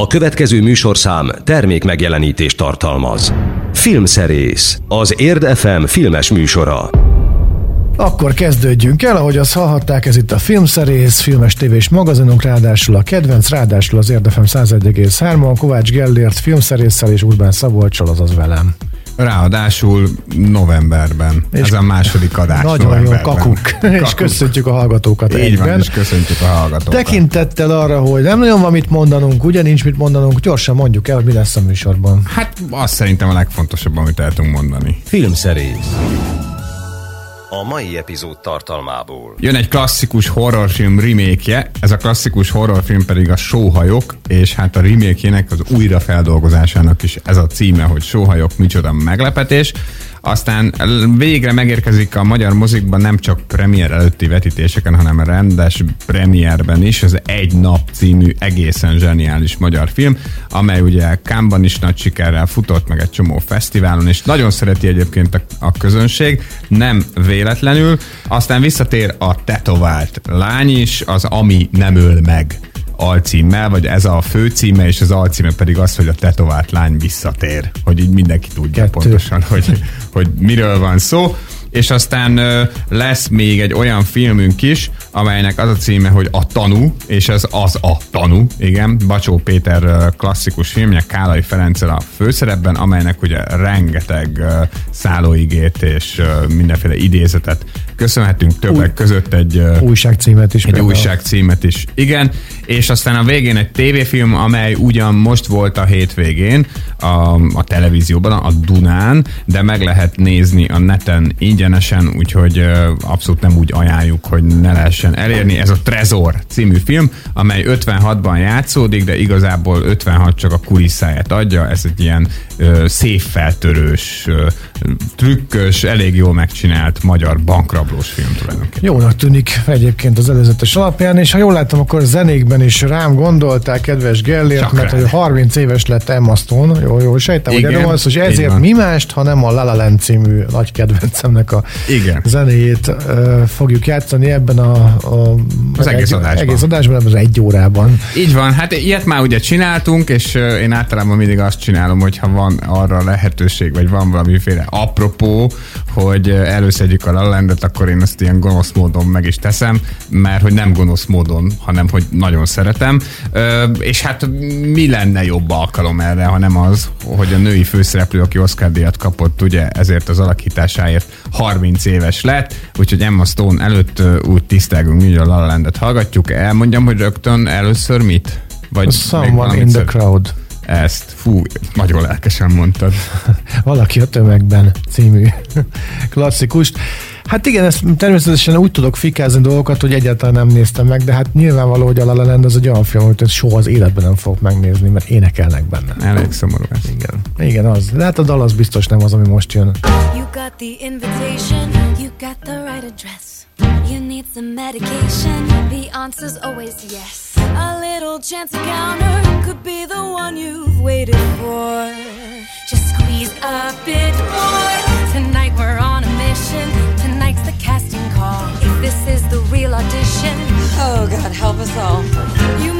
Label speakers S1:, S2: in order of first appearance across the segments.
S1: A következő műsorszám termék megjelenítést tartalmaz. Filmszerész, az Érd FM filmes műsora.
S2: Akkor kezdődjünk el, ahogy azt hallhatták, ez itt a filmszerész, filmes tévés magazinunk, ráadásul a kedvenc, ráadásul az Érdefem 101,3-on, Kovács Gellért filmszerésszel és Urbán Szabolcsal, azaz velem.
S3: Ráadásul novemberben. És Ez a második adás
S2: Nagyon jó, kakuk. kakuk. És köszöntjük a hallgatókat
S3: Így egyben. van, és köszöntjük a hallgatókat.
S2: Tekintettel arra, hogy nem nagyon van mit mondanunk, ugye nincs mit mondanunk, gyorsan mondjuk el, hogy mi lesz a műsorban.
S3: Hát azt szerintem a legfontosabb, amit el tudunk mondani.
S1: Filmszerész a mai epizód tartalmából.
S3: Jön egy klasszikus horrorfilm remake ez a klasszikus horrorfilm pedig a Sóhajok, és hát a remake az újrafeldolgozásának is ez a címe, hogy Sóhajok, micsoda meglepetés. Aztán végre megérkezik a magyar mozikban nem csak premier előtti vetítéseken, hanem rendes premierben is. Ez Egy nap című egészen zseniális magyar film, amely ugye Kámban is nagy sikerrel futott meg egy csomó fesztiválon, és nagyon szereti egyébként a, a közönség, nem véletlenül. Aztán visszatér a tetovált lány is, az Ami nem öl meg alcímmel, vagy ez a főcíme, és az alcíme pedig az, hogy a tetovált lány visszatér. Hogy így mindenki tudja Kettő. pontosan, hogy, hogy miről van szó és aztán lesz még egy olyan filmünk is, amelynek az a címe, hogy A Tanú, és ez az a Tanú, igen, Bacsó Péter klasszikus filmje, Kálai Ferenccel a főszerepben, amelynek ugye rengeteg szállóigét és mindenféle idézetet köszönhetünk többek Új, között egy
S2: újságcímet is.
S3: Egy újságcímet is, igen, és aztán a végén egy tévéfilm, amely ugyan most volt a hétvégén a, a televízióban, a Dunán, de meg lehet nézni a neten ingyenesen, úgyhogy abszolút nem úgy ajánljuk, hogy ne lehessen elérni. Ez a Trezor című film, amely 56-ban játszódik, de igazából 56 csak a kulisszáját adja. Ez egy ilyen széffeltörős, trükkös, elég jól megcsinált magyar bankrablós film tulajdonképpen.
S2: Jónak tűnik egyébként az előzetes alapján, és ha jól látom, akkor zenékben is rám gondoltál, kedves Gellért, Csak mert hogy 30 éves lett Emma Stone, jó, jó, sejtem, hogy erről van ezért mi mást, ha nem a La La Land című nagy kedvencemnek a Igen. zenéjét uh, fogjuk játszani ebben a, a
S3: az egész egy, adásban.
S2: Egész adásban, az egy órában.
S3: Így van, hát ilyet már ugye csináltunk, és én általában mindig azt csinálom, hogyha van arra lehetőség, vagy van valamiféle apropó, hogy előszedjük a lalendet, akkor én ezt ilyen gonosz módon meg is teszem, mert hogy nem gonosz módon, hanem hogy nagyon szeretem. És hát mi lenne jobb alkalom erre, hanem az, hogy a női főszereplő, aki Oscar díjat kapott, ugye ezért az alakításáért 30 éves lett, úgyhogy Emma Stone előtt úgy tisztelgünk, hogy a La La hallgatjuk. Elmondjam, hogy rögtön először mit?
S2: Vagy Someone in the crowd.
S3: Ezt, fú, nagyon lelkesen mondtad.
S2: Valaki a tömegben című klasszikust. Hát igen, ezt természetesen úgy tudok fikázni dolgokat, hogy egyáltalán nem néztem meg, de hát nyilvánvaló, hogy a La La Land az egy olyan film, amit soha az életben nem fogok megnézni, mert énekelnek benne.
S3: Elég szomorú ez.
S2: Igen, igen az. De hát a dal az biztos nem az, ami most jön. You got the invitation, you got the right address. You need some medication, the answer's always yes. A little chance encounter could be the one you've waited for. Just squeeze a bit more. Tonight we're on a mission. Tonight's the casting call. If this is the real audition, oh God, help us all. You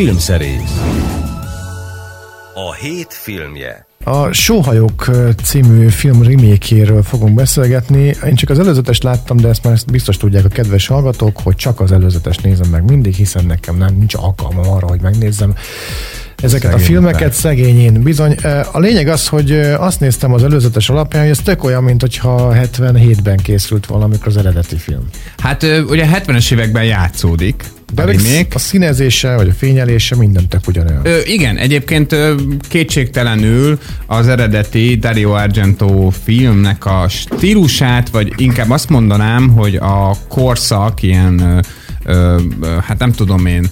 S1: Filmszerész. A hét filmje.
S2: A Sóhajok című film remékéről fogunk beszélgetni. Én csak az előzetes láttam, de ezt már biztos tudják a kedves hallgatók, hogy csak az előzetes nézem meg mindig, hiszen nekem nem nincs alkalmam arra, hogy megnézzem ezeket Szegény a filmeket szegényén. Bizony, a lényeg az, hogy azt néztem az előzetes alapján, hogy ez tök olyan, mint hogyha 77-ben készült valamikor az eredeti film.
S3: Hát ugye 70-es években játszódik,
S2: de a, a színezése, vagy a fényelése minden tök ugyanolyan.
S3: Ö, igen, egyébként ö, kétségtelenül az eredeti Dario Argento filmnek a stílusát, vagy inkább azt mondanám, hogy a korszak ilyen ö, hát nem tudom én,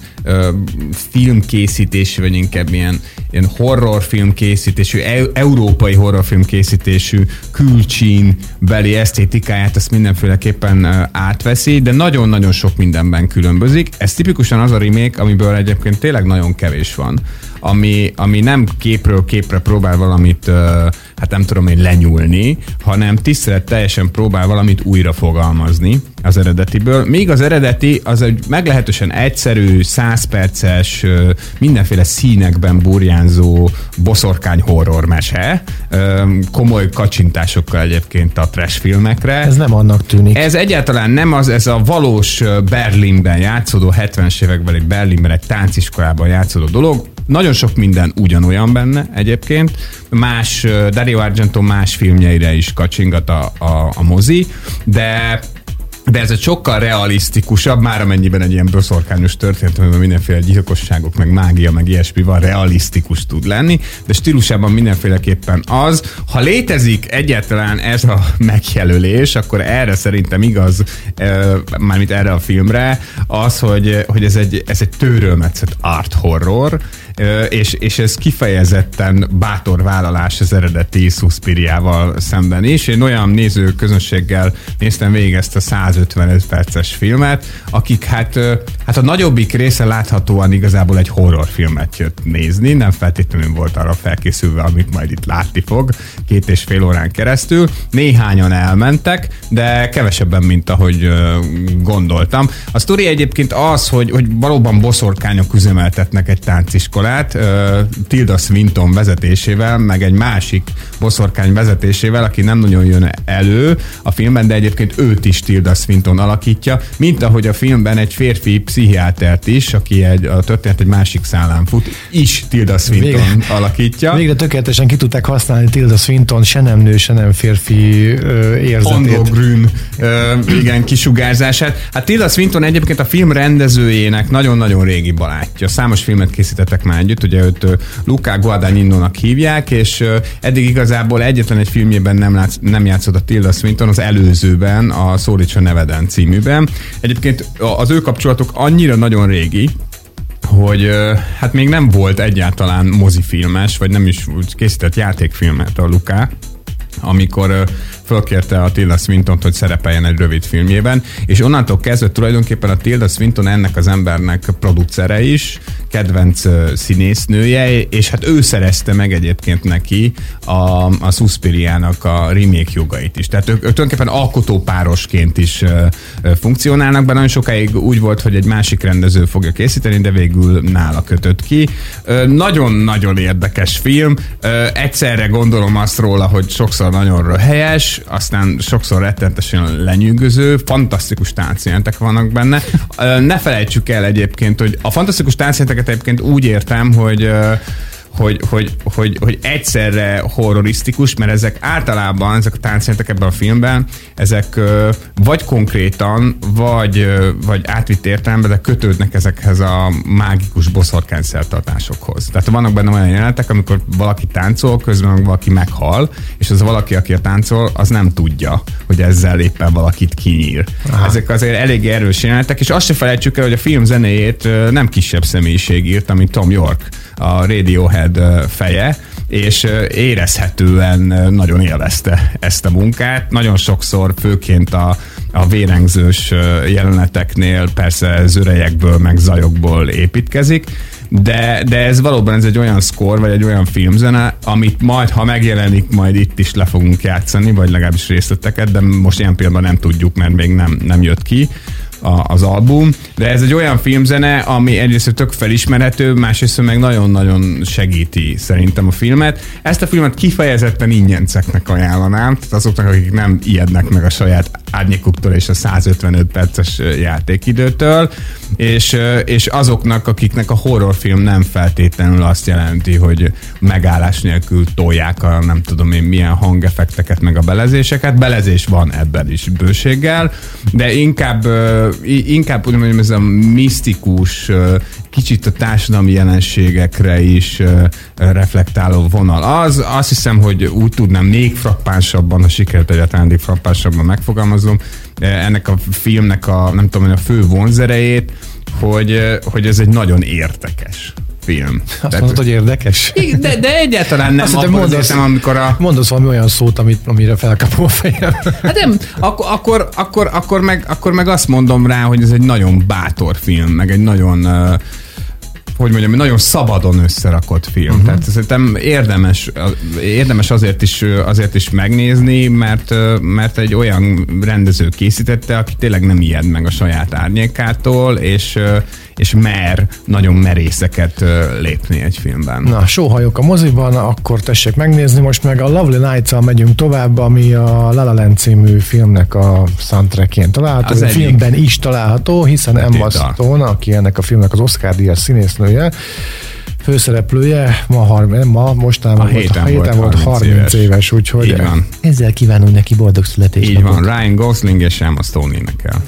S3: filmkészítésű, vagy inkább ilyen, ilyen horrorfilm e- európai horrorfilm készítésű külcsín beli esztétikáját, ezt mindenféleképpen átveszi, de nagyon-nagyon sok mindenben különbözik. Ez tipikusan az a remake, amiből egyébként tényleg nagyon kevés van ami, ami nem képről képre próbál valamit, hát nem tudom én lenyúlni, hanem tisztelet teljesen próbál valamit újra fogalmazni az eredetiből. Még az eredeti az egy meglehetősen egyszerű, százperces, mindenféle színekben burjánzó boszorkány horror mese, komoly kacsintásokkal egyébként a trash filmekre.
S2: Ez nem annak tűnik.
S3: Ez egyáltalán nem az, ez a valós Berlinben játszódó, 70-es években egy Berlinben egy tánciskolában játszódó dolog. Nagyon sok minden ugyanolyan benne egyébként. Más, Dario Argento más filmjeire is kacsingat a, a, a mozi, de de ez egy sokkal realisztikusabb, már amennyiben egy ilyen boszorkányos történet, amiben mindenféle gyilkosságok, meg mágia, meg ilyesmi van, realisztikus tud lenni, de stílusában mindenféleképpen az. Ha létezik egyáltalán ez a megjelölés, akkor erre szerintem igaz, mármint erre a filmre, az, hogy, hogy ez egy, ez egy tőrölmetszett art horror, és, és ez kifejezetten bátor vállalás az eredeti Suspiriával szemben is. Én olyan néző közönséggel néztem végig ezt a 155 perces filmet, akik hát, hát a nagyobbik része láthatóan igazából egy horrorfilmet jött nézni, nem feltétlenül volt arra felkészülve, amit majd itt látni fog, két és fél órán keresztül. Néhányan elmentek, de kevesebben, mint ahogy gondoltam. A sztori egyébként az, hogy, hogy valóban boszorkányok üzemeltetnek egy tánciskolát, Tilda Swinton vezetésével, meg egy másik boszorkány vezetésével, aki nem nagyon jön elő a filmben, de egyébként őt is Tilda Swinton alakítja, mint ahogy a filmben egy férfi pszichiátert is, aki egy, a történet egy másik szállán fut, is Tilda Swinton végre, alakítja.
S2: Végre tökéletesen ki tudták használni Tilda Swinton se nem nő, se nem férfi ö, érzetét.
S3: Androgrün, igen, kisugárzását. Hát Tilda Swinton egyébként a film rendezőjének nagyon-nagyon régi barátja. Számos filmet készítettek már együtt, ugye őt Luca Guadagnino-nak hívják, és eddig igazából egyetlen egy filmjében nem, látsz, nem játszott a Tilda Swinton, az előzőben, a Szólítsa neveden címűben. Egyébként az ő kapcsolatok annyira nagyon régi, hogy hát még nem volt egyáltalán mozifilmes, vagy nem is készített játékfilmet a Luca, amikor fölkérte a Tilda swinton hogy szerepeljen egy rövid filmjében, és onnantól kezdve tulajdonképpen a Tilda Swinton ennek az embernek producere is, kedvenc színésznője, és hát ő szerezte meg egyébként neki a, a Suspiriának a remake jogait is. Tehát ők, ők tulajdonképpen alkotópárosként is uh, funkcionálnak, bár nagyon sokáig úgy volt, hogy egy másik rendező fogja készíteni, de végül nála kötött ki. Nagyon-nagyon érdekes film. Uh, egyszerre gondolom azt róla, hogy sokszor nagyon röhelyes, aztán sokszor rettentesen lenyűgöző, fantasztikus táncjelentek vannak benne. Ne felejtsük el egyébként, hogy a fantasztikus táncjelenteket egyébként úgy értem, hogy hogy, hogy, hogy, hogy egyszerre horrorisztikus, mert ezek általában, ezek a táncjelentek ebben a filmben, ezek vagy konkrétan, vagy, vagy átvitt értelemben, de kötődnek ezekhez a mágikus boszorkány szertartásokhoz. Tehát vannak benne olyan jelenetek, amikor valaki táncol, közben valaki meghal, és az valaki, aki a táncol, az nem tudja, hogy ezzel éppen valakit kinyír. Aha. Ezek azért elég erős jelenetek, és azt se felejtsük el, hogy a film zenéjét nem kisebb személyiség írt, mint Tom York, a Radiohead feje, és érezhetően nagyon élvezte ezt a munkát. Nagyon sokszor, főként a, a vérengzős jeleneteknél persze zörejekből, meg zajokból építkezik, de, de ez valóban ez egy olyan szkor, vagy egy olyan filmzene, amit majd, ha megjelenik, majd itt is le fogunk játszani, vagy legalábbis részleteket, de most ilyen pillanatban nem tudjuk, mert még nem, nem jött ki a, az album, de ez egy olyan filmzene, ami egyrészt tök felismerhető, másrészt meg nagyon-nagyon segíti szerintem a filmet. Ezt a filmet kifejezetten ingyenceknek ajánlanám, tehát azoknak, akik nem ijednek meg a saját árnyékuktól és a 155 perces játékidőtől, és, és azoknak, akiknek a horrorfilm nem feltétlenül azt jelenti, hogy megállás nélkül tolják a nem tudom én milyen hangeffekteket, meg a belezéseket. Belezés van ebben is bőséggel, de inkább, inkább úgy mondjam, ez a misztikus, kicsit a társadalmi jelenségekre is reflektáló vonal. Az, azt hiszem, hogy úgy tudnám még frappánsabban, ha sikert egyáltalán még frappánsabban megfogalmazom, ennek a filmnek a, nem tudom, a fő vonzerejét, hogy, hogy ez egy nagyon értekes film.
S4: Azt Tehát, mondod, hogy érdekes?
S3: De, de egyáltalán nem.
S4: Azt mondasz, hiszem, amikor a... Mondasz valami olyan szót, amit, amire felkapom a fejem.
S3: Hát nem, akkor, akkor, akkor, akkor, meg, akkor meg azt mondom rá, hogy ez egy nagyon bátor film, meg egy nagyon uh, hogy mondjam, nagyon szabadon összerakott film. Uh-huh. Tehát szerintem érdemes, érdemes azért is, azért is megnézni, mert, mert egy olyan rendező készítette, aki tényleg nem ijed meg a saját árnyékától, és, és mer nagyon merészeket lépni egy filmben.
S4: Na, sóhajok a moziban, akkor tessék megnézni. Most meg a Lovely nights megyünk tovább, ami a La La Land című filmnek a soundtrackjén található. Az a filmben is található, hiszen Emma Stone, aki ennek a filmnek az Oscar díjas színésznője, főszereplője ma, har- ma mostában a volt, héten, héten volt, volt 30, 30 éves, éves úgyhogy Így van. ezzel kívánunk neki boldog születést.
S3: Így van, Ryan Gosling és Emma Stone énekel.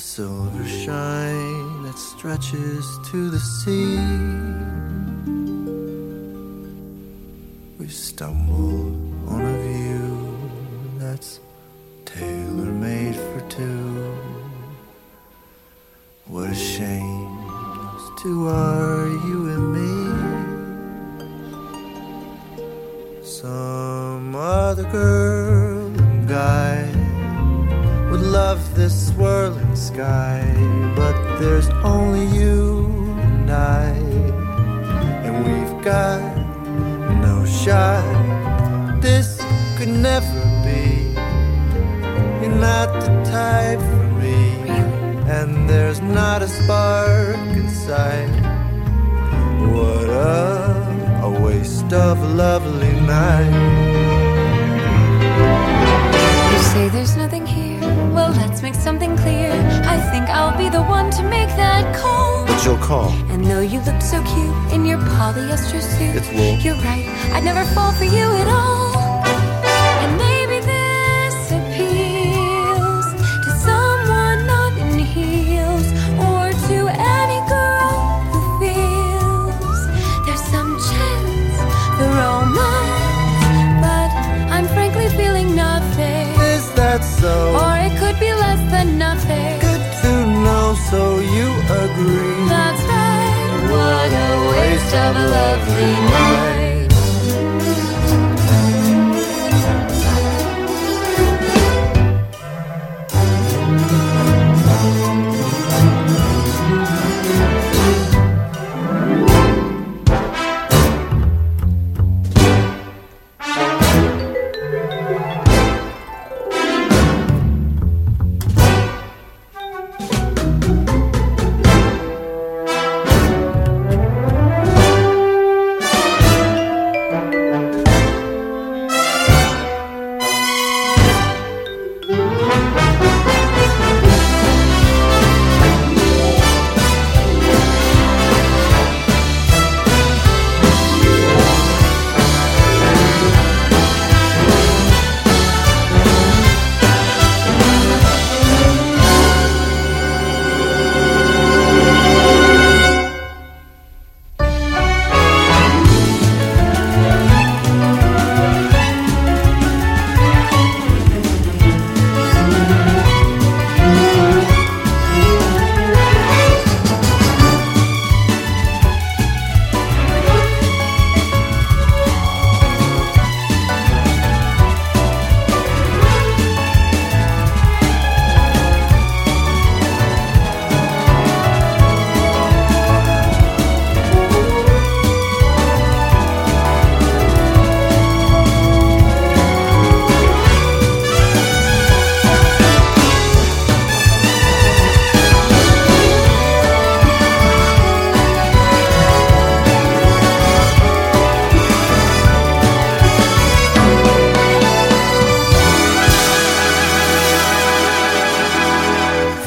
S3: Silver shine that stretches to the sea. We stumble on a view that's tailor made for two. What a shame, those two are you and me. Some other girl and guy love this swirling sky, but there's only you and I, and we've got no shot. This could never be. You're not the type for me, and there's not a spark inside. What a, a waste of a lovely night.
S2: You say there's nothing let's make something clear. I think I'll be the one to make that call.
S3: But you'll call.
S2: And though you look so cute in your polyester suit,
S3: it's wool.
S2: You're right, I'd never fall for you at all.
S3: Agree.
S2: That's right. What a waste of a lovely night.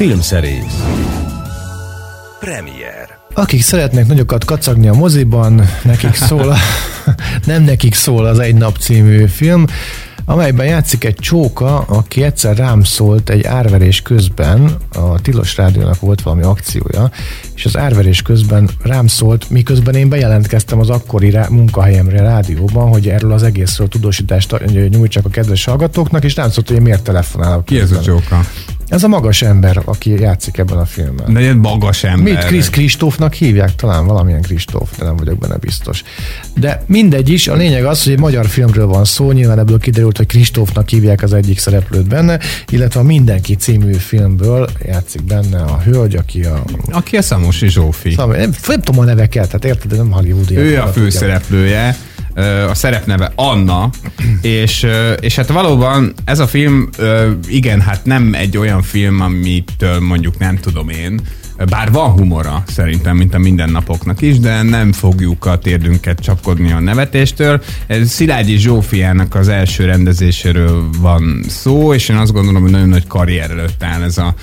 S1: Filmszerész Premier
S4: Akik szeretnek nagyokat kacagni a moziban, nekik szól, a, nem nekik szól az Egy nap című film, amelyben játszik egy csóka, aki egyszer rám szólt egy árverés közben, a Tilos Rádiónak volt valami akciója, és az árverés közben rám szólt, miközben én bejelentkeztem az akkori rá, munkahelyemre rádióban, hogy erről az egészről tudósítást nyújtsak a kedves hallgatóknak, és rám szólt, hogy én miért telefonálok.
S3: Ki ez a csóka?
S4: Ez a magas ember, aki játszik ebben a filmben.
S3: De egy magas ember.
S4: Mit Krisz Kristófnak hívják? Talán valamilyen Kristóf, de nem vagyok benne biztos. De mindegy is, a lényeg az, hogy egy magyar filmről van szó, nyilván ebből kiderült, hogy Kristófnak hívják az egyik szereplőt benne, illetve a Mindenki című filmből játszik benne a hölgy, aki a...
S3: Aki a Szamosi Zsófi.
S4: Szam, nem, nem tudom a neveket, tehát érted, de nem hollywoodi.
S3: Ő a főszereplője a szerepneve Anna, és, és hát valóban ez a film, igen, hát nem egy olyan film, amitől mondjuk nem tudom én, bár van humora szerintem, mint a mindennapoknak is, de nem fogjuk a térdünket csapkodni a nevetéstől. Ez Szilágyi Zsófiának az első rendezéséről van szó, és én azt gondolom, hogy nagyon nagy karrier előtt áll ez a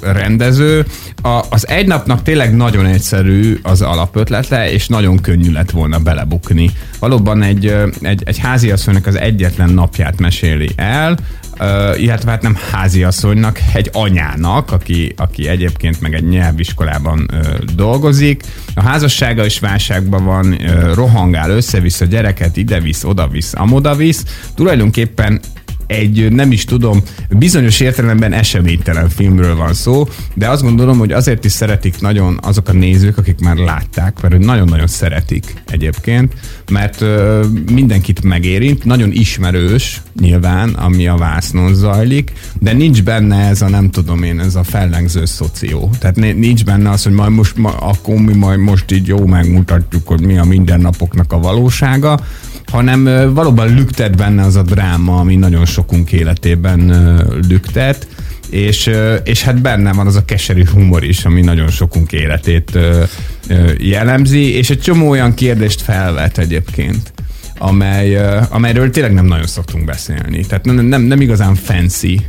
S3: rendező. A, az egy napnak tényleg nagyon egyszerű az alapötlete, és nagyon könnyű lett volna belebukni. Valóban egy, egy, egy háziasszonynak az egyetlen napját meséli el, uh, illetve hát nem háziasszonynak, egy anyának, aki, aki egyébként meg egy nyelviskolában uh, dolgozik. A házassága is válságban van, uh, rohangál, összevisz a gyereket, ide-visz, oda-visz, amoda-visz. Tulajdonképpen egy, nem is tudom, bizonyos értelemben eseménytelen filmről van szó, de azt gondolom, hogy azért is szeretik nagyon azok a nézők, akik már látták, mert nagyon-nagyon szeretik egyébként, mert ö, mindenkit megérint, nagyon ismerős nyilván, ami a vásznon zajlik, de nincs benne ez a nem tudom én, ez a fellengző szoció. Tehát nincs benne az, hogy majd most, ma, akkor mi majd most így jó megmutatjuk, hogy mi a mindennapoknak a valósága, hanem valóban lüktet benne az a dráma, ami nagyon sokunk életében lüktet, és, és hát benne van az a keserű humor is, ami nagyon sokunk életét jellemzi, és egy csomó olyan kérdést felvet egyébként amely, amelyről tényleg nem nagyon szoktunk beszélni. Tehát nem, nem, nem igazán fancy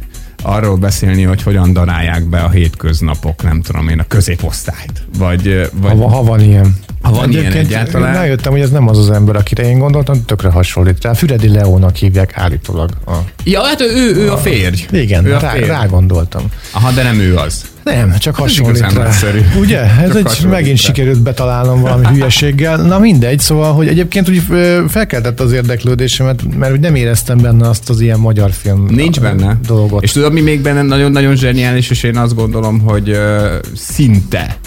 S3: arról beszélni, hogy hogyan darálják be a hétköznapok, nem tudom én, a középosztályt. Vagy, vagy...
S4: Ha, ha van ilyen.
S3: Ha van ilyen egyáltalán.
S4: Rájöttem, hogy ez nem az az ember, akire én gondoltam, tökre hasonlít rá. Füredi Leónak hívják állítólag. A,
S3: ja, hát ő, ő a, a férj.
S4: Igen, ő rá, a férj. rá gondoltam.
S3: Aha, de nem ő az.
S4: Nem, csak hasonlít rá. Nagyszerű. Ugye? Ez csak egy, megint rá. sikerült betalálnom valami hülyeséggel. Na mindegy, szóval, hogy egyébként úgy felkeltett az érdeklődésemet, mert úgy nem éreztem benne azt az ilyen magyar film
S3: Nincs benne.
S4: dolgot.
S3: És tudod, mi még benne nagyon-nagyon zseniális, és én azt gondolom, hogy uh, szinte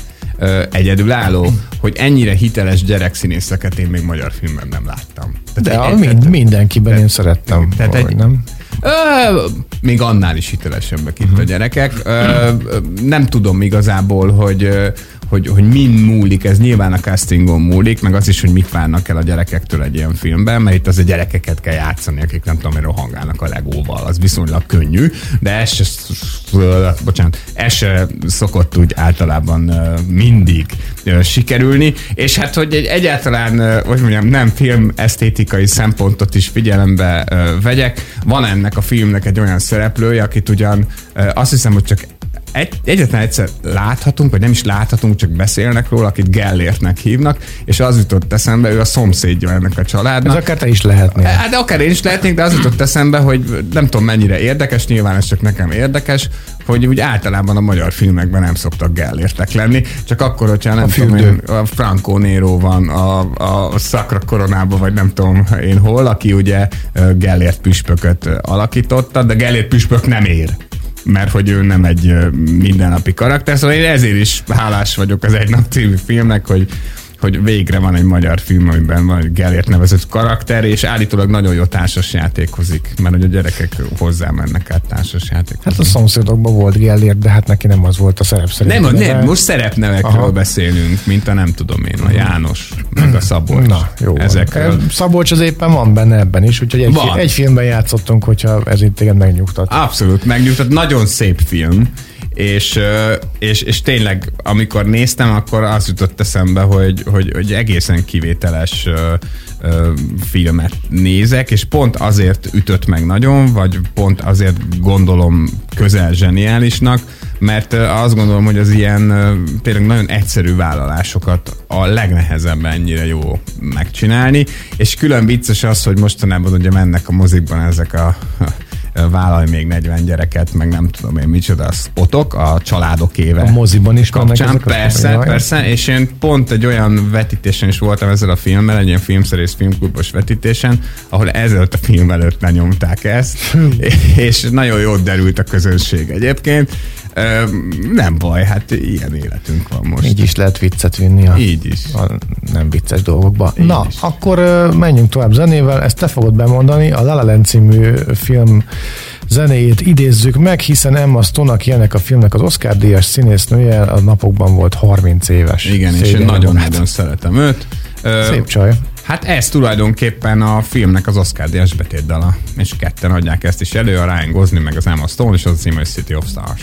S3: egyedülálló, hogy ennyire hiteles gyerekszínészeket én még magyar filmben nem láttam.
S4: Tehát De egy, mind, mindenkiben én szerettem. Tehát egy, nem? Ö,
S3: még annál is hitelesebbek itt a gyerekek. Ö, nem tudom igazából, hogy hogy, hogy min múlik, ez nyilván a castingon múlik, meg az is, hogy mik várnak el a gyerekektől egy ilyen filmben, mert itt az a gyerekeket kell játszani, akik nem tudom, rohangálnak a legóval, az viszonylag könnyű, de ez se, bocsánat, ez se szokott úgy általában mindig sikerülni, és hát, hogy egy egyáltalán, hogy mondjam, nem film esztétikai szempontot is figyelembe vegyek, van ennek a filmnek egy olyan szereplője, akit ugyan azt hiszem, hogy csak egy, egyetlen egyszer láthatunk, vagy nem is láthatunk, csak beszélnek róla, akit Gellértnek hívnak, és az jutott eszembe, ő a szomszédja ennek a családnak.
S4: Ez akár te is lehetnél.
S3: Hát, de akár én is lehetnék, de az jutott eszembe, hogy nem tudom mennyire érdekes, nyilván ez csak nekem érdekes, hogy úgy általában a magyar filmekben nem szoktak Gellértek lenni, csak akkor, hogyha nem a tudom én, a Franco Nero van a, a Szakra koronában, vagy nem tudom én hol, aki ugye Gellért püspököt alakította, de Gellért püspök nem ér mert hogy ő nem egy mindennapi karakter, szóval én ezért is hálás vagyok az Egy Nap című filmnek, hogy hogy végre van egy magyar film, amiben van Gellért nevezett karakter, és állítólag nagyon jó társas játékozik, mert hogy a gyerekek hozzá mennek át társas játékozni.
S4: Hát a szomszédokban volt Gellért, de hát neki nem az volt a szerep
S3: szerint. Nem, nem, most szerepnevekről Aha. beszélünk, mint a nem tudom én, a János, meg a Szabolcs. Na, jó
S4: Ezekről. Van. Szabolcs az éppen van benne ebben is, úgyhogy egy, van. egy filmben játszottunk, hogyha ez itt téged megnyugtat.
S3: Abszolút megnyugtat, nagyon szép film és, és, és tényleg, amikor néztem, akkor az jutott eszembe, hogy, hogy, hogy egészen kivételes filmet nézek, és pont azért ütött meg nagyon, vagy pont azért gondolom közel zseniálisnak, mert azt gondolom, hogy az ilyen tényleg nagyon egyszerű vállalásokat a legnehezebb ennyire jó megcsinálni, és külön vicces az, hogy mostanában ugye mennek a mozikban ezek a vállalj még 40 gyereket, meg nem tudom én micsoda spotok, a családok éve.
S4: A moziban is
S3: kapcsán, persze, a persze, és én pont egy olyan vetítésen is voltam ezzel a filmmel, egy ilyen filmszerész filmklubos vetítésen, ahol ezelőtt a film előtt lenyomták ezt, és nagyon jól derült a közönség egyébként. Nem baj, hát ilyen életünk van most.
S4: Így is lehet viccet vinni a,
S3: Így is.
S4: a nem vicces dolgokba.
S3: Így
S4: Na,
S3: is.
S4: akkor menjünk tovább zenével, ezt te fogod bemondani, a La La Land című film zenéjét idézzük meg, hiszen Emma Stone, aki ennek a filmnek az Oscar díjas színésznője, a napokban volt 30 éves.
S3: Igen, és én nagyon-nagyon szeretem őt.
S4: Szép csaj.
S3: Hát ez tulajdonképpen a filmnek az Oscar díjas betétdala, és ketten adják ezt is elő, a Ryan Gosling meg az Emma Stone, és az a cím, City of Stars.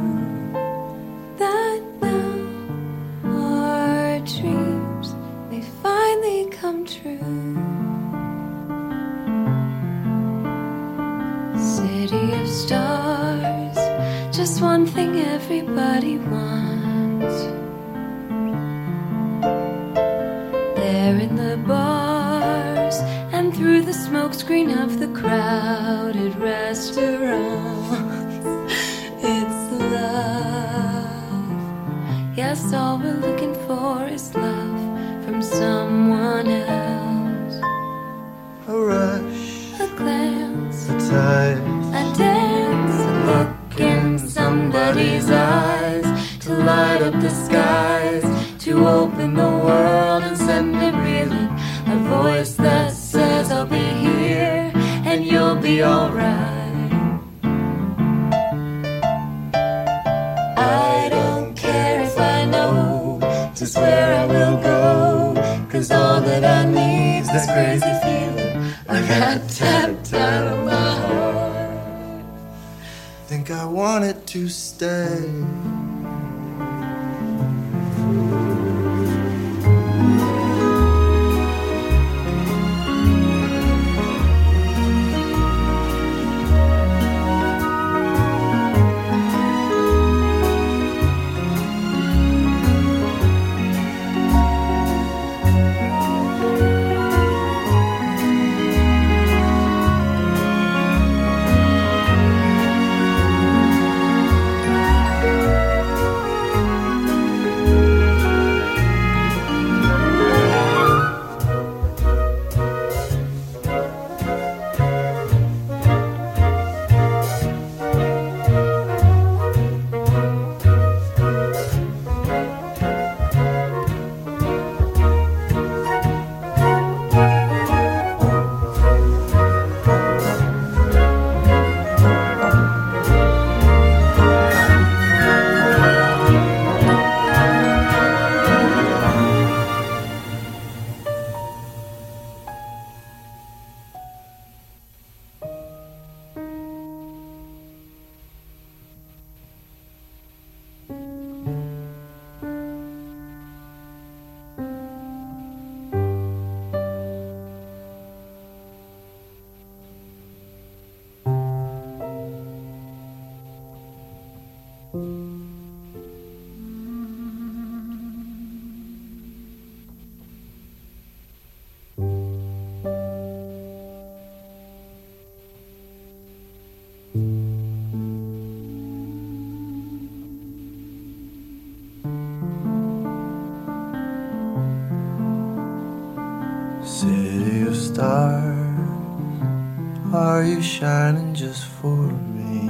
S5: Are you shining just for me?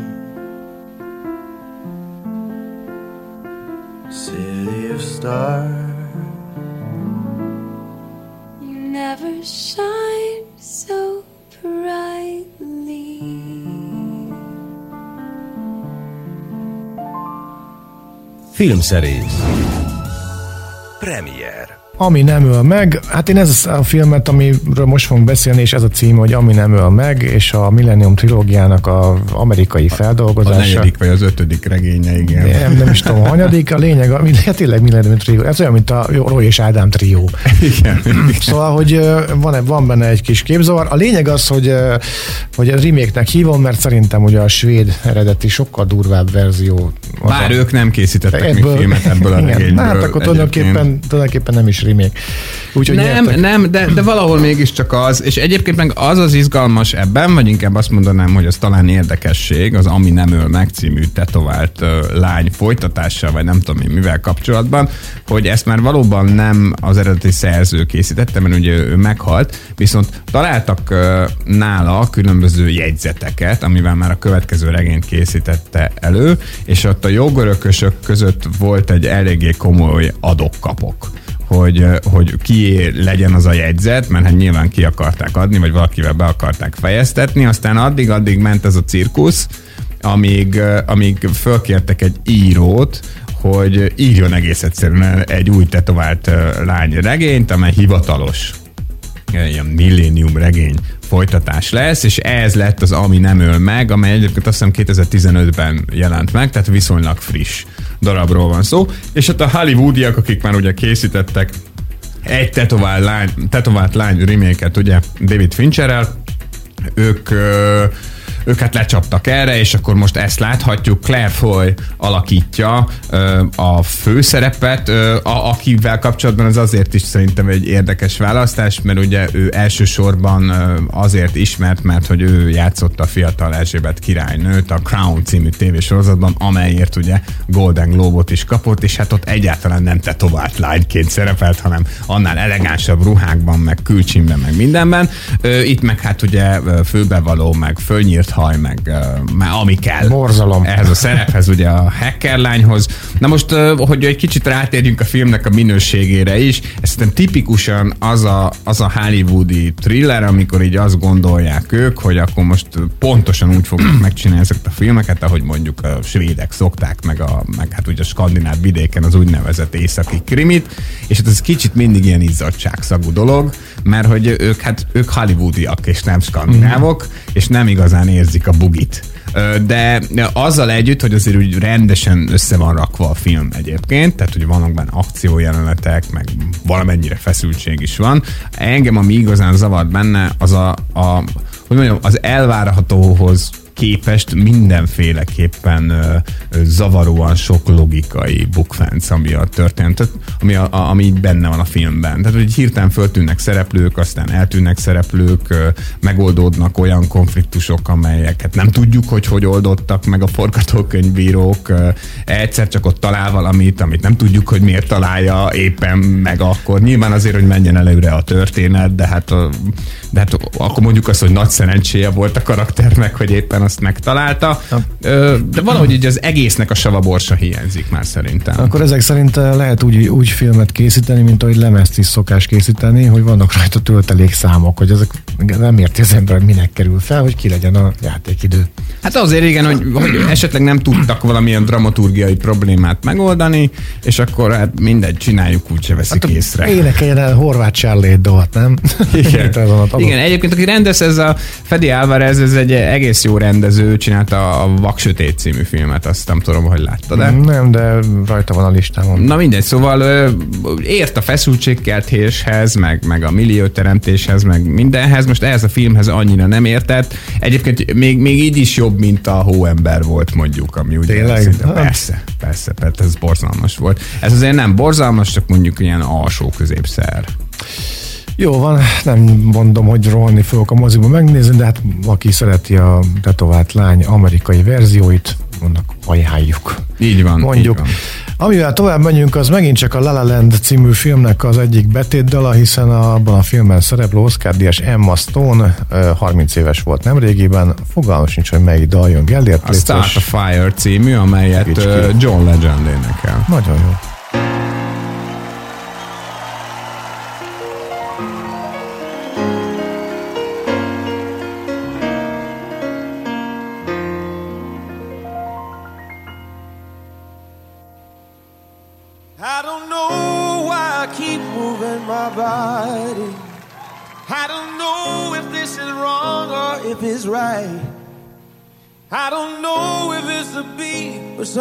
S5: City of stars.
S6: You never shine so brightly.
S1: Film series. Premiere.
S4: Ami nem öl meg, hát én ez a filmet, amiről most fogunk beszélni, és ez a cím, hogy Ami nem öl meg, és a Millennium trilógiának a amerikai feldolgozása. A
S3: negyedik vagy az ötödik regénye, igen.
S4: Nem, nem is tudom, a hanyadik, a lényeg, a, hát tényleg Millennium trilógia, ez olyan, mint a Roy és Ádám trió.
S3: Igen.
S4: Szóval, hogy van, van benne egy kis képzavar. A lényeg az, hogy, hogy a remake-nek hívom, mert szerintem ugye a svéd eredeti sokkal durvább verzió.
S3: Bár a... ők nem készítettek ebből, még filmet ebből a regényből.
S4: Hát akkor tulajdonképpen, tulajdonképpen nem is remake.
S3: Úgyhogy nem, nyertek. nem, de, de valahol mégiscsak az, és egyébként meg az az izgalmas ebben, vagy inkább azt mondanám, hogy az talán érdekesség, az Ami nem öl meg című tetovált uh, lány folytatása, vagy nem tudom én mivel kapcsolatban, hogy ezt már valóban nem az eredeti szerző készítette, mert ugye ő meghalt, viszont találtak uh, nála különböző jegyzeteket, amivel már a következő regényt készítette elő, és ott a jogörökösök között volt egy eléggé komoly adokkapok hogy, hogy ki legyen az a jegyzet, mert hát nyilván ki akarták adni, vagy valakivel be akarták fejeztetni, aztán addig-addig ment ez a cirkusz, amíg, amíg fölkértek egy írót, hogy írjon egész egyszerűen egy új tetovált lány regényt, amely hivatalos ilyen millénium regény folytatás lesz, és ez lett az Ami nem öl meg, amely egyébként azt hiszem 2015-ben jelent meg, tehát viszonylag friss darabról van szó, és ott a hollywoodiak, akik már ugye készítettek egy tetovált lány, tetovált lány remake ugye David Fincherrel, ők ők hát lecsaptak erre, és akkor most ezt láthatjuk. Claire Foy alakítja ö, a főszerepet, ö, a, akivel kapcsolatban az azért is szerintem egy érdekes választás, mert ugye ő elsősorban ö, azért ismert, mert hogy ő játszott a fiatal Erzsébet királynőt a Crown című tévésorozatban, amelyért ugye Golden Globot is kapott, és hát ott egyáltalán nem tetovált lányként szerepelt, hanem annál elegánsabb ruhákban, meg külcsimben, meg mindenben. Ö, itt meg hát ugye főbevaló, meg fölnyírt haj, meg uh, ami kell.
S4: Borzalom.
S3: Ehhez a szerephez, ugye a hackerlányhoz. Na most, uh, hogy egy kicsit rátérjünk a filmnek a minőségére is, ez szerintem tipikusan az a, az a hollywoodi thriller, amikor így azt gondolják ők, hogy akkor most pontosan úgy fognak megcsinálni ezeket a filmeket, ahogy mondjuk a svédek szokták, meg, a, meg hát ugye a skandináv vidéken az úgynevezett északi krimit, és hát ez kicsit mindig ilyen izzadságszagú dolog, mert hogy ők hát ők hollywoodiak és nem skandinávok, és nem igazán érzik a bugit. De azzal együtt, hogy azért úgy rendesen össze van rakva a film egyébként, tehát hogy vannak benne akciójelenetek, meg valamennyire feszültség is van. Engem, ami igazán zavart benne, az a, a hogy mondjam, az elvárhatóhoz képest mindenféleképpen ö, ö, zavaróan sok logikai bukfenc, ami a történet, ami, a, a, ami benne van a filmben. Tehát, hogy hirtelen föltűnnek szereplők, aztán eltűnnek szereplők, ö, megoldódnak olyan konfliktusok, amelyeket nem tudjuk, hogy hogy oldottak meg a forgatókönyvírók. Ö, egyszer csak ott talál valamit, amit nem tudjuk, hogy miért találja éppen meg akkor. Nyilván azért, hogy menjen előre a történet, de hát, de hát akkor mondjuk azt, hogy nagy szerencséje volt a karakternek, hogy éppen azt megtalálta, de valahogy így az egésznek a savaborsa hiányzik már szerintem.
S4: Akkor ezek szerint lehet úgy, úgy filmet készíteni, mint ahogy lemezt is szokás készíteni, hogy vannak rajta töltelékszámok, hogy ezek nem érti az ember, minek kerül fel, hogy ki legyen a játékidő.
S3: Hát azért igen, hogy, hogy esetleg nem tudtak valamilyen dramaturgiai problémát megoldani, és akkor hát mindegy, csináljuk úgy, se veszik hát, észre.
S4: Énekeljen el Horváth Charlie nem?
S3: Igen. igen, egyébként aki rendez, ez a Fedi Álvarez, ez egy egész jó rend rendező csinálta a Vaksötét című filmet, azt nem tudom, hogy láttad de
S4: Nem, de rajta van a listámon.
S3: Na mindegy, szóval ért a feszültségkeltéshez, meg, meg a millióteremtéshez, meg mindenhez, most ehhez a filmhez annyira nem értett. Egyébként még, még így is jobb, mint a Hóember volt mondjuk, ami ugye
S4: Tényleg?
S3: Szinte, persze, persze, persze, ez borzalmas volt. Ez azért nem borzalmas, csak mondjuk ilyen alsó középszer.
S4: Jó van, nem mondom, hogy rohanni fogok a moziba megnézni, de hát aki szereti a tetovált lány amerikai verzióit, annak ajánljuk.
S3: Így van.
S4: Mondjuk.
S3: Így van.
S4: Amivel tovább megyünk, az megint csak a La La Land című filmnek az egyik betétdala, hiszen abban a filmben szereplő Oscar Díjas Emma Stone 30 éves volt nemrégiben, fogalmas nincs, hogy melyik dal jön Gellért.
S3: A Start a Fire című, amelyet John Legend énekel.
S4: Nagyon jó.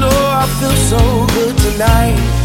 S7: Know I feel so good tonight.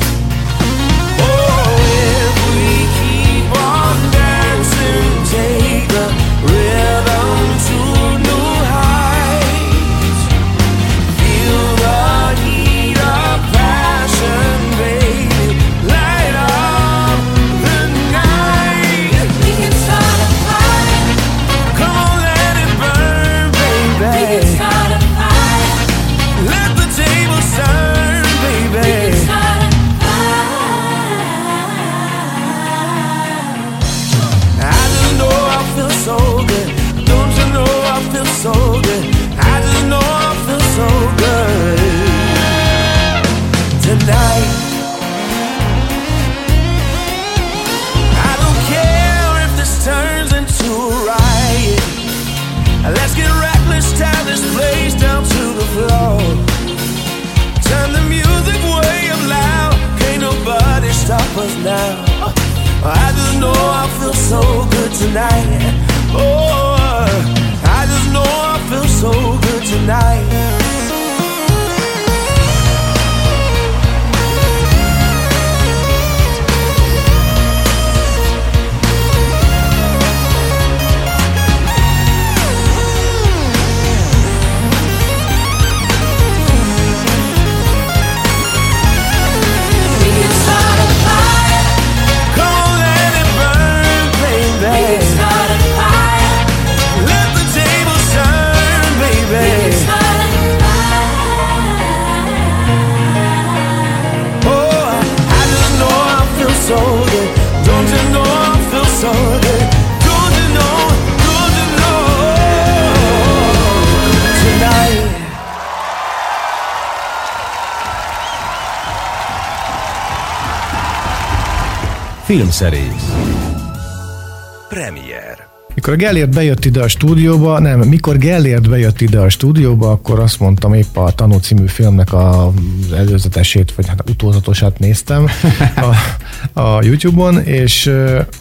S1: Filmszerész. Premier.
S4: Mikor a Gellért bejött ide a stúdióba, nem, mikor Gellért bejött ide a stúdióba, akkor azt mondtam, épp a Tanú című filmnek az előzetesét, vagy hát utózatosát néztem a, a YouTube-on, és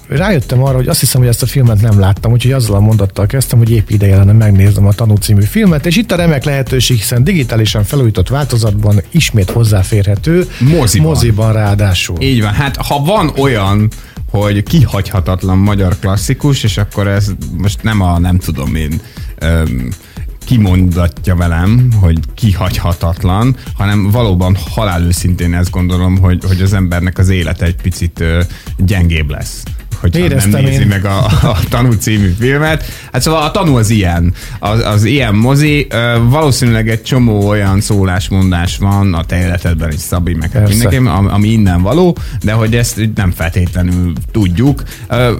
S4: rájöttem arra, hogy azt hiszem, hogy ezt a filmet nem láttam, úgyhogy azzal a mondattal kezdtem, hogy épp ideje lenne megnéznem a Tanú című filmet, és itt a remek lehetőség, hiszen digitálisan felújított változatban ismét hozzáférhető.
S3: Moziban.
S4: Moziban ráadásul.
S3: Így van. Hát ha van olyan, hogy kihagyhatatlan magyar klasszikus, és akkor ez most nem a nem tudom én öm, kimondatja velem, hogy kihagyhatatlan, hanem valóban halálőszintén ezt gondolom, hogy, hogy az embernek az élete egy picit ö, gyengébb lesz hogyha
S4: Éreztem
S3: nem nézi
S4: én.
S3: meg a, a Tanú című filmet. Hát szóval a Tanú az ilyen. Az, az ilyen mozi. Valószínűleg egy csomó olyan szólásmondás van a te életedben is, Szabi, meg hát mindenki, ami, innen való, de hogy ezt nem feltétlenül tudjuk.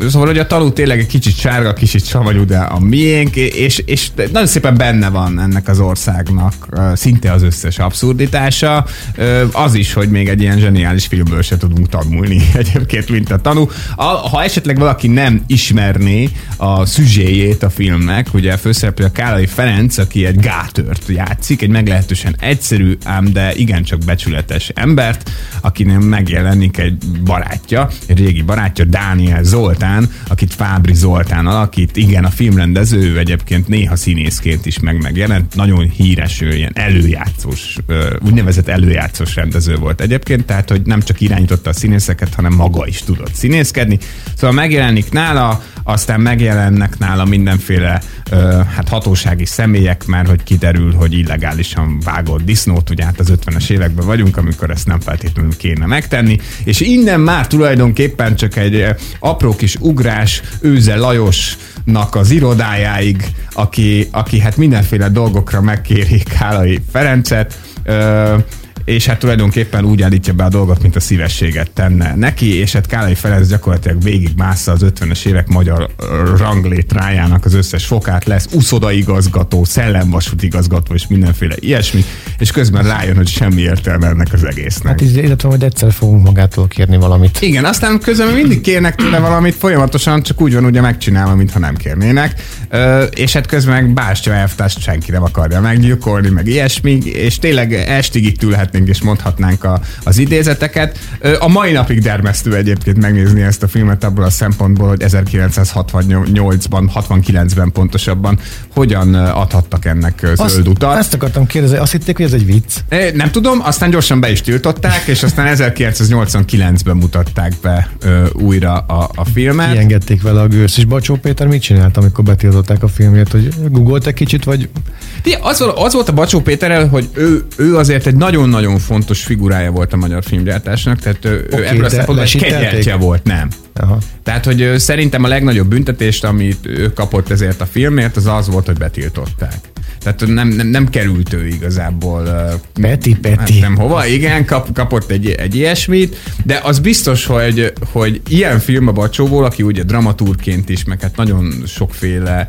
S3: Szóval, hogy a Tanú tényleg egy kicsit sárga, kicsit savanyú, de a miénk, és, és nagyon szépen benne van ennek az országnak szinte az összes abszurditása. Az is, hogy még egy ilyen zseniális filmből se tudunk tanulni egyébként, mint a tanú. A, ha esetleg valaki nem ismerné a szüzséjét a filmnek, ugye főszereplő a Kálai Ferenc, aki egy gátört játszik, egy meglehetősen egyszerű, ám de igencsak becsületes embert, akinek megjelenik egy barátja, egy régi barátja, Dániel Zoltán, akit Fábri Zoltán alakít. Igen, a filmrendező egyébként néha színészként is meg megjelent. Nagyon híres, ő ilyen előjátszós, úgynevezett előjátszós rendező volt egyébként, tehát hogy nem csak irányította a színészeket, hanem maga is tudott színészkedni. Szóval megjelenik nála, aztán megjelennek nála mindenféle ö, hát hatósági személyek, mert hogy kiderül, hogy illegálisan vágott disznót, ugye hát az 50-es években vagyunk, amikor ezt nem feltétlenül kéne megtenni, és innen már tulajdonképpen csak egy apró kis ugrás Őze Lajosnak az irodájáig, aki, aki hát mindenféle dolgokra megkéri Kálai Ferencet, ö, és hát tulajdonképpen úgy állítja be a dolgot, mint a szívességet tenne neki, és hát Kálai Ferenc gyakorlatilag végig mássza az 50-es évek magyar ranglétrájának az összes fokát, lesz uszodaigazgató, szellemvasútigazgató és mindenféle ilyesmi, és közben rájön, hogy semmi értelme ennek az egésznek.
S4: Hát így illetve, hogy egyszer fogunk magától kérni valamit.
S3: Igen, aztán közben mindig kérnek tőle valamit, folyamatosan csak úgy van ugye megcsinálva, mintha nem kérnének, Ö, és hát közben meg Bástya elvtást senki nem akarja meggyilkolni, meg ilyesmi, és tényleg estig itt ülhetnénk és mondhatnánk a, az idézeteket. A mai napig dermesztő egyébként megnézni ezt a filmet abból a szempontból, hogy 1968-ban, 69-ben pontosabban hogyan adhattak ennek zöld utat.
S4: Ezt akartam kérdezni, azt hitték, hogy ez egy vicc?
S3: Nem tudom, aztán gyorsan be is tiltották, és aztán 1989-ben mutatták be ö, újra a, a filmet.
S4: Kiengedték vele a gősz, és Bacsó Péter mit csinált, amikor betiltották a filmjét, hogy googolt egy kicsit, vagy...
S3: Az, az volt a Bacsó Péterrel, hogy ő, ő azért egy nagyon-nagyon fontos figurája volt a magyar filmgyártásnak, tehát ő, okay, ebből a szempontból kegyeltje volt, nem. Aha. Tehát, hogy szerintem a legnagyobb büntetést, amit ő kapott ezért a filmért, az az volt, hogy betiltották. Tehát nem, nem, nem került ő igazából.
S4: Peti, Peti.
S3: Nem hova, igen, kap, kapott egy, egy ilyesmit, de az biztos, hogy, hogy ilyen film a Bacsóból, aki ugye dramaturként is, meg hát nagyon sokféle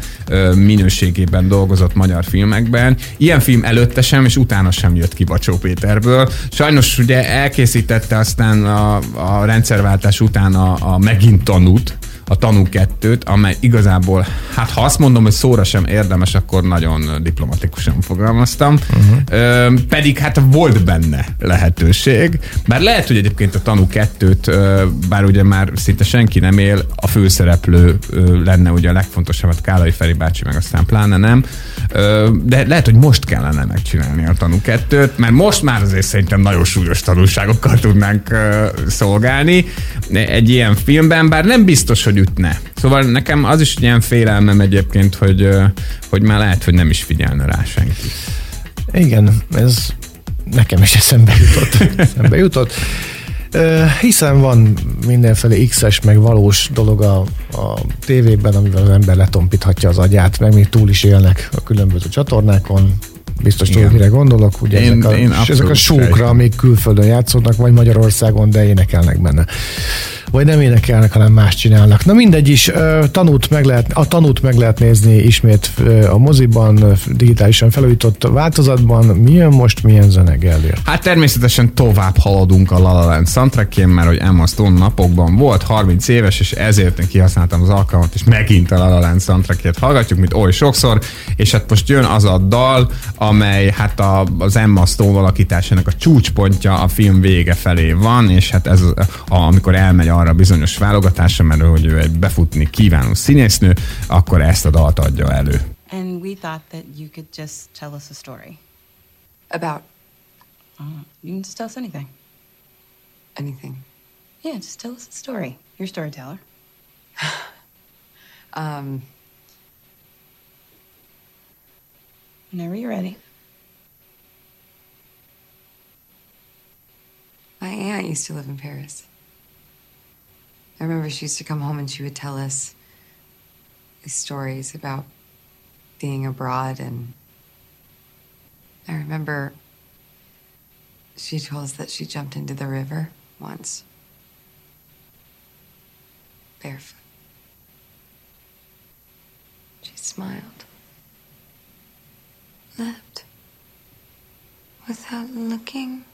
S3: minőségében dolgozott magyar filmekben, ilyen film előtte sem, és utána sem jött ki Bacsó Péterből. Sajnos ugye elkészítette aztán a, a rendszerváltás után a, a megint tanút, a Tanú 2-t, amely igazából, hát ha azt mondom, hogy szóra sem érdemes, akkor nagyon diplomatikusan fogalmaztam. Uh-huh. Ö, pedig hát volt benne lehetőség. Bár lehet, hogy egyébként a Tanú 2-t, bár ugye már szinte senki nem él, a főszereplő lenne ugye a legfontosabb, hát Kálai Feri bácsi, meg aztán pláne nem. Ö, de lehet, hogy most kellene megcsinálni a Tanú 2-t, mert most már azért szerintem nagyon súlyos tanulságokkal tudnánk szolgálni egy ilyen filmben, bár nem biztos, hogy ütne. Szóval nekem az is ilyen félelmem egyébként, hogy, hogy már lehet, hogy nem is figyelne rá senki.
S4: Igen, ez nekem is eszembe jutott. eszembe jutott. Hiszen van mindenféle X-es, meg valós dolog a, a tévében, amivel az ember letompíthatja az agyát, meg még túl is élnek a különböző csatornákon. Biztos tudod, mire gondolok. Ugye én, ezek a, én ezek a sókra, amik külföldön játszódnak, vagy Magyarországon, de énekelnek benne vagy nem énekelnek, hanem más csinálnak. Na mindegy is, tanút meg lehet, a tanút meg lehet nézni ismét a moziban, digitálisan felújított változatban. Milyen most, milyen zene Gellér?
S3: Hát természetesen tovább haladunk a La La Land soundtrackjén, mert hogy Emma Stone napokban volt 30 éves, és ezért én kihasználtam az alkalmat, és megint a La La Land soundtrackjét hallgatjuk, mint oly sokszor, és hát most jön az a dal, amely hát a, az Emma Stone alakításának a csúcspontja a film vége felé van, és hát ez a, amikor elmegy arra bizonyos válogatásra, mert hogy ő egy befutni kívánó színésznő, akkor ezt a dalt adja elő.
S8: And we thought that you could just tell us a story.
S9: About?
S8: Uh, you can just tell us anything.
S9: Anything?
S8: Yeah, just tell us a story. You're a storyteller.
S9: um...
S8: Whenever you're ready.
S9: My aunt used to live in Paris. I remember she used to come home and she would tell us stories about being abroad. And I remember she told us that she jumped into the river once, barefoot. She smiled, left without looking.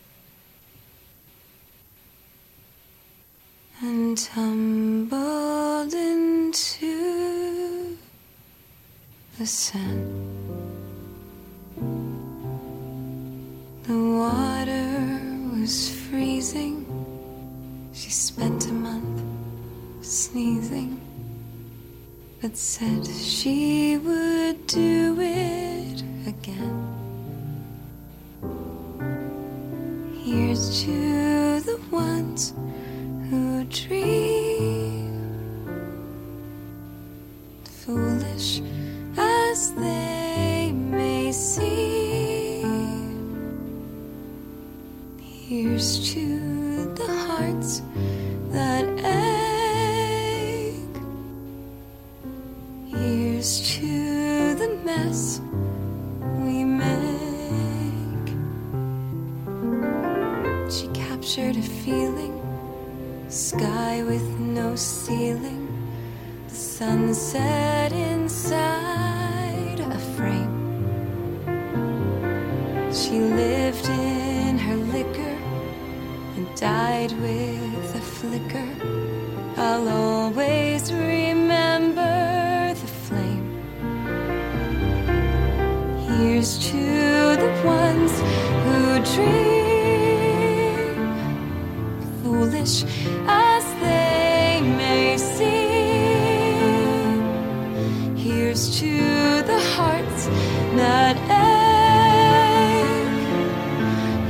S9: And tumbled into the sun. The water was freezing. She spent a month sneezing, but said she would do it again. Here's to the ones tree.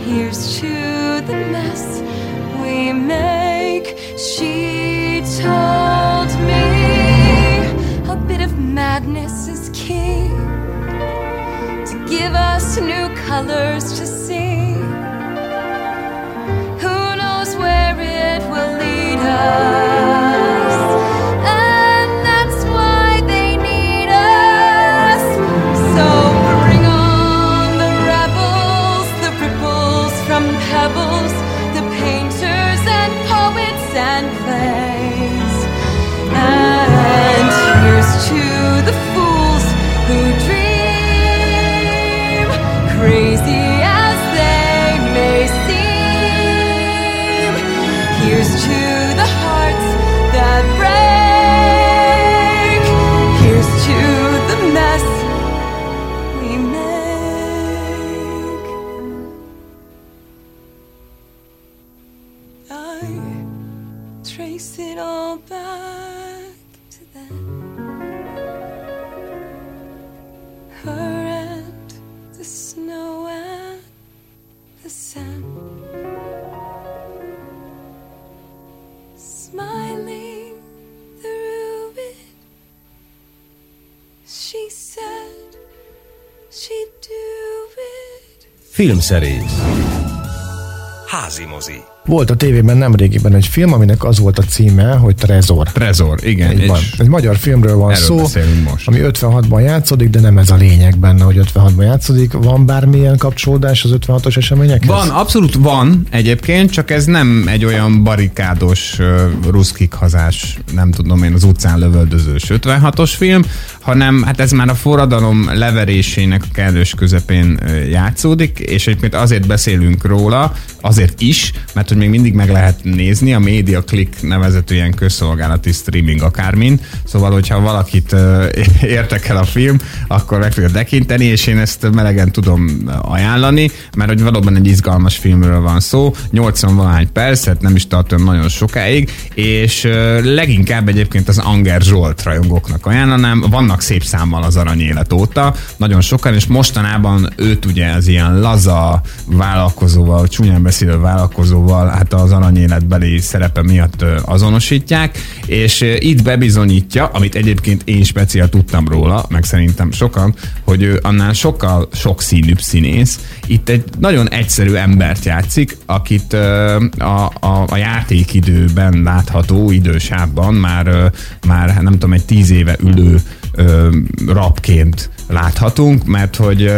S9: Here's to the mess we make.
S2: She told me a bit of madness is key to give us new colors to see. Who knows where it will lead us? To
S1: Filmszerész. Házi mozi
S4: Volt a tévében nemrégiben egy film, aminek az volt a címe, hogy Trezor.
S3: Trezor, igen.
S4: Egy, van. egy magyar filmről van szó,
S3: most.
S4: ami 56-ban játszódik, de nem ez a lényeg benne, hogy 56-ban játszódik. Van bármilyen kapcsolódás az 56-os eseményekhez?
S3: Van, abszolút van egyébként, csak ez nem egy olyan barikádos, uh, ruszkik hazás, nem tudom én, az utcán lövöldözős 56-os film, hanem hát ez már a forradalom leverésének kellős közepén játszódik, és egyébként azért beszélünk róla, azért is, mert hogy még mindig meg lehet nézni. A Media Click nevezető ilyen közszolgálati streaming akármin, szóval hogyha valakit értekel a film, akkor meg tudja tekinteni, és én ezt melegen tudom ajánlani, mert hogy valóban egy izgalmas filmről van szó, 80 valahány percet, nem is tart olyan nagyon sokáig, és leginkább egyébként az Anger Zsolt rajongóknak ajánlanám, vannak szép számmal az aranyélet óta, nagyon sokan, és mostanában őt ugye az ilyen laza vállalkozóval, csúnyán beszélő vállalkozóval, hát az aranyéletbeli szerepe miatt azonosítják, és itt bebizonyítja, amit egyébként én speciál tudtam róla, meg szerintem sokan, hogy ő annál sokkal sokszínűbb színész. Itt egy nagyon egyszerű embert játszik, akit a, a, a játékidőben látható idősában már, már nem tudom, egy tíz éve ülő rapként láthatunk, mert hogy,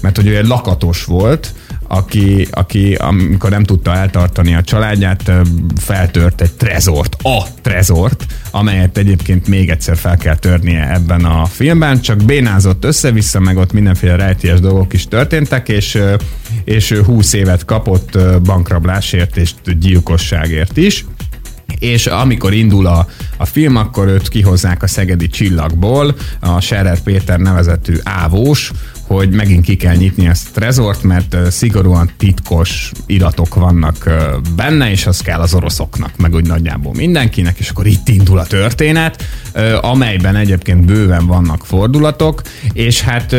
S3: mert hogy ő egy lakatos volt, aki, aki amikor nem tudta eltartani a családját, feltört egy trezort, a trezort, amelyet egyébként még egyszer fel kell törnie ebben a filmben, csak bénázott össze-vissza, meg ott mindenféle rejtélyes dolgok is történtek, és, és ő 20 évet kapott bankrablásért és gyilkosságért is. És amikor indul a, a film, akkor őt kihozzák a szegedi csillagból, a Scherer Péter nevezetű ávós, hogy megint ki kell nyitni ezt a trezort, mert szigorúan titkos iratok vannak benne, és az kell az oroszoknak, meg úgy nagyjából mindenkinek, és akkor itt indul a történet, amelyben egyébként bőven vannak fordulatok, és hát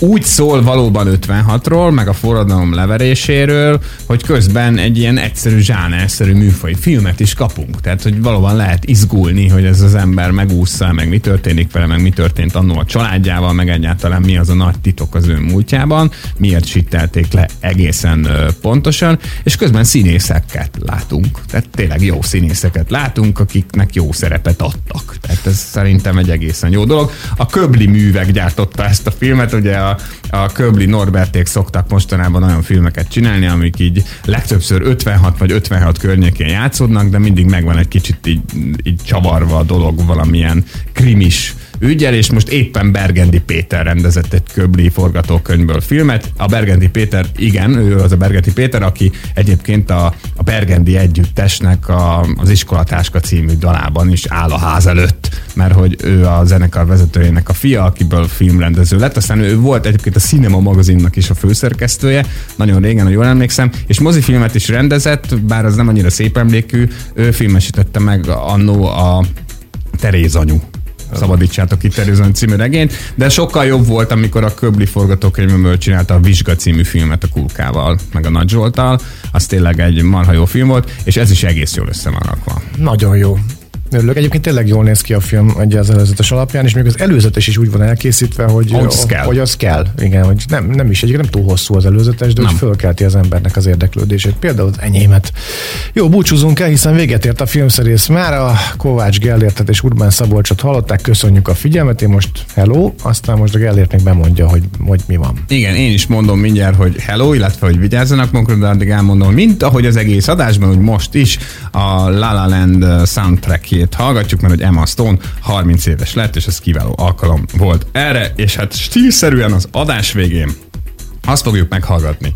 S3: úgy szól valóban 56-ról, meg a forradalom leveréséről, hogy közben egy ilyen egyszerű zsánerszerű műfaj filmet is kapunk. Tehát, hogy valóban lehet izgulni, hogy ez az ember megúszza, meg mi történik vele, meg mi történt annó a családjával, meg egyáltalán mi az a nagy titok, forgatók az ő múltjában, miért sittelték le egészen pontosan, és közben színészeket látunk. Tehát tényleg jó színészeket látunk, akiknek jó szerepet adtak. Tehát ez szerintem egy egészen jó dolog. A Köbli művek gyártotta ezt a filmet, ugye a, a Köbli Norberték szoktak mostanában olyan filmeket csinálni, amik így legtöbbször 56 vagy 56 környékén játszódnak, de mindig megvan egy kicsit így, így csavarva a dolog valamilyen krimis ügyel, és most éppen Bergendi Péter rendezett egy Köbli forgatókönyvből filmet. A Bergendi Péter, igen, ő az a Bergendi Péter, aki egyébként a, a Bergendi együttesnek a, az Iskolatáska című dalában is áll a ház előtt, mert hogy ő a zenekar vezetőjének a fia, akiből filmrendező lett, aztán ő volt egyébként a Cinema magazinnak is a főszerkesztője, nagyon régen, ha jól emlékszem, és mozifilmet is rendezett, bár az nem annyira szép emlékű, ő filmesítette meg annó a Teréz anyu Szabadítsátok ki Terizon című regényt, de sokkal jobb volt, amikor a Köbli forgatókönyvből csinálta a Vizsga című filmet a Kulkával, meg a Nagy Zsoltal. Az tényleg egy marha jó film volt, és ez is egész jól össze van rakva.
S4: Nagyon jó. Örülök. Egyébként tényleg jól néz ki a film egy az előzetes alapján, és még az előzetes is úgy van elkészítve, hogy,
S3: az kell.
S4: hogy az kell. Igen, hogy nem, nem is egyébként nem túl hosszú az előzetes, de nem. hogy fölkelti az embernek az érdeklődését. Például az enyémet. Jó, búcsúzunk el, hiszen véget ért a filmszerész már. A Kovács Gellértet és Urbán Szabolcsot hallották. Köszönjük a figyelmet. Én most hello, aztán most a Gellért még bemondja, hogy, hogy mi van.
S3: Igen, én is mondom mindjárt, hogy hello, illetve hogy vigyázzanak magunkra, de addig elmondom, mint ahogy az egész adásban, hogy most is a La La Land soundtrackjét zenét hallgatjuk, mert hogy Emma Stone 30 éves lett, és ez kiváló alkalom volt erre, és hát stílszerűen az adás végén azt fogjuk meghallgatni,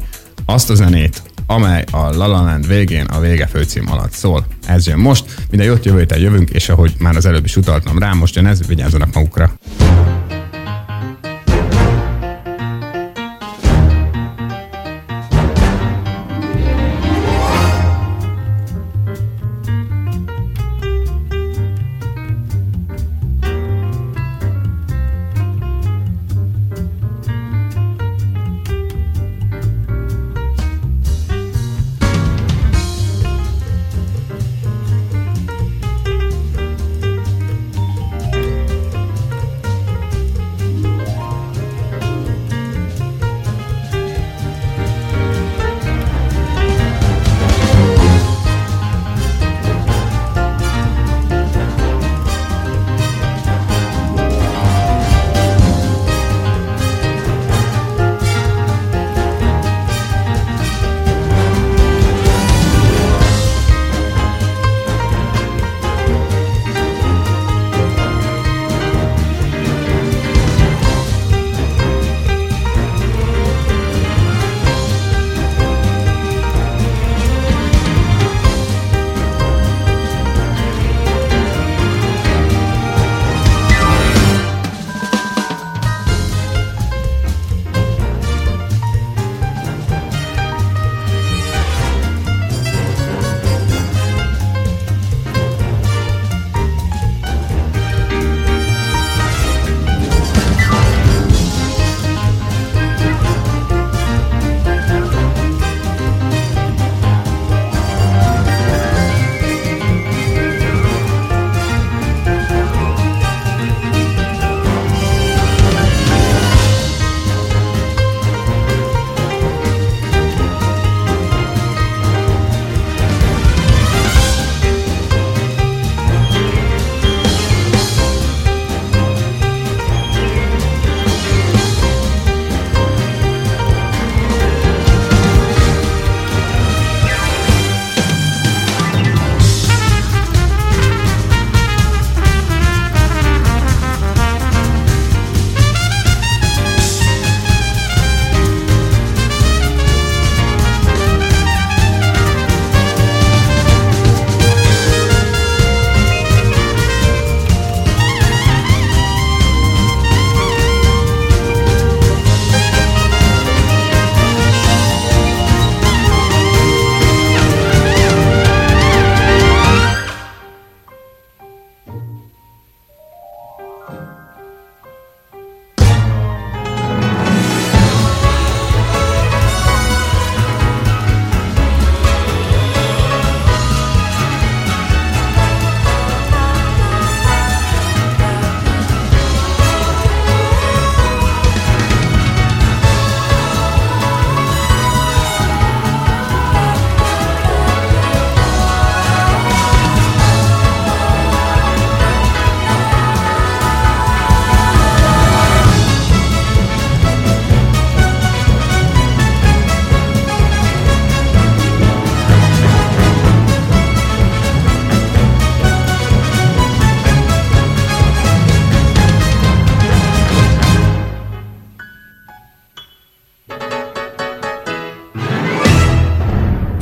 S3: azt a zenét, amely a La La Land végén a vége főcím alatt szól. Ez jön most, minden jót jövő jövünk, és ahogy már az előbb is utaltam rá, most jön ez, vigyázzanak magukra.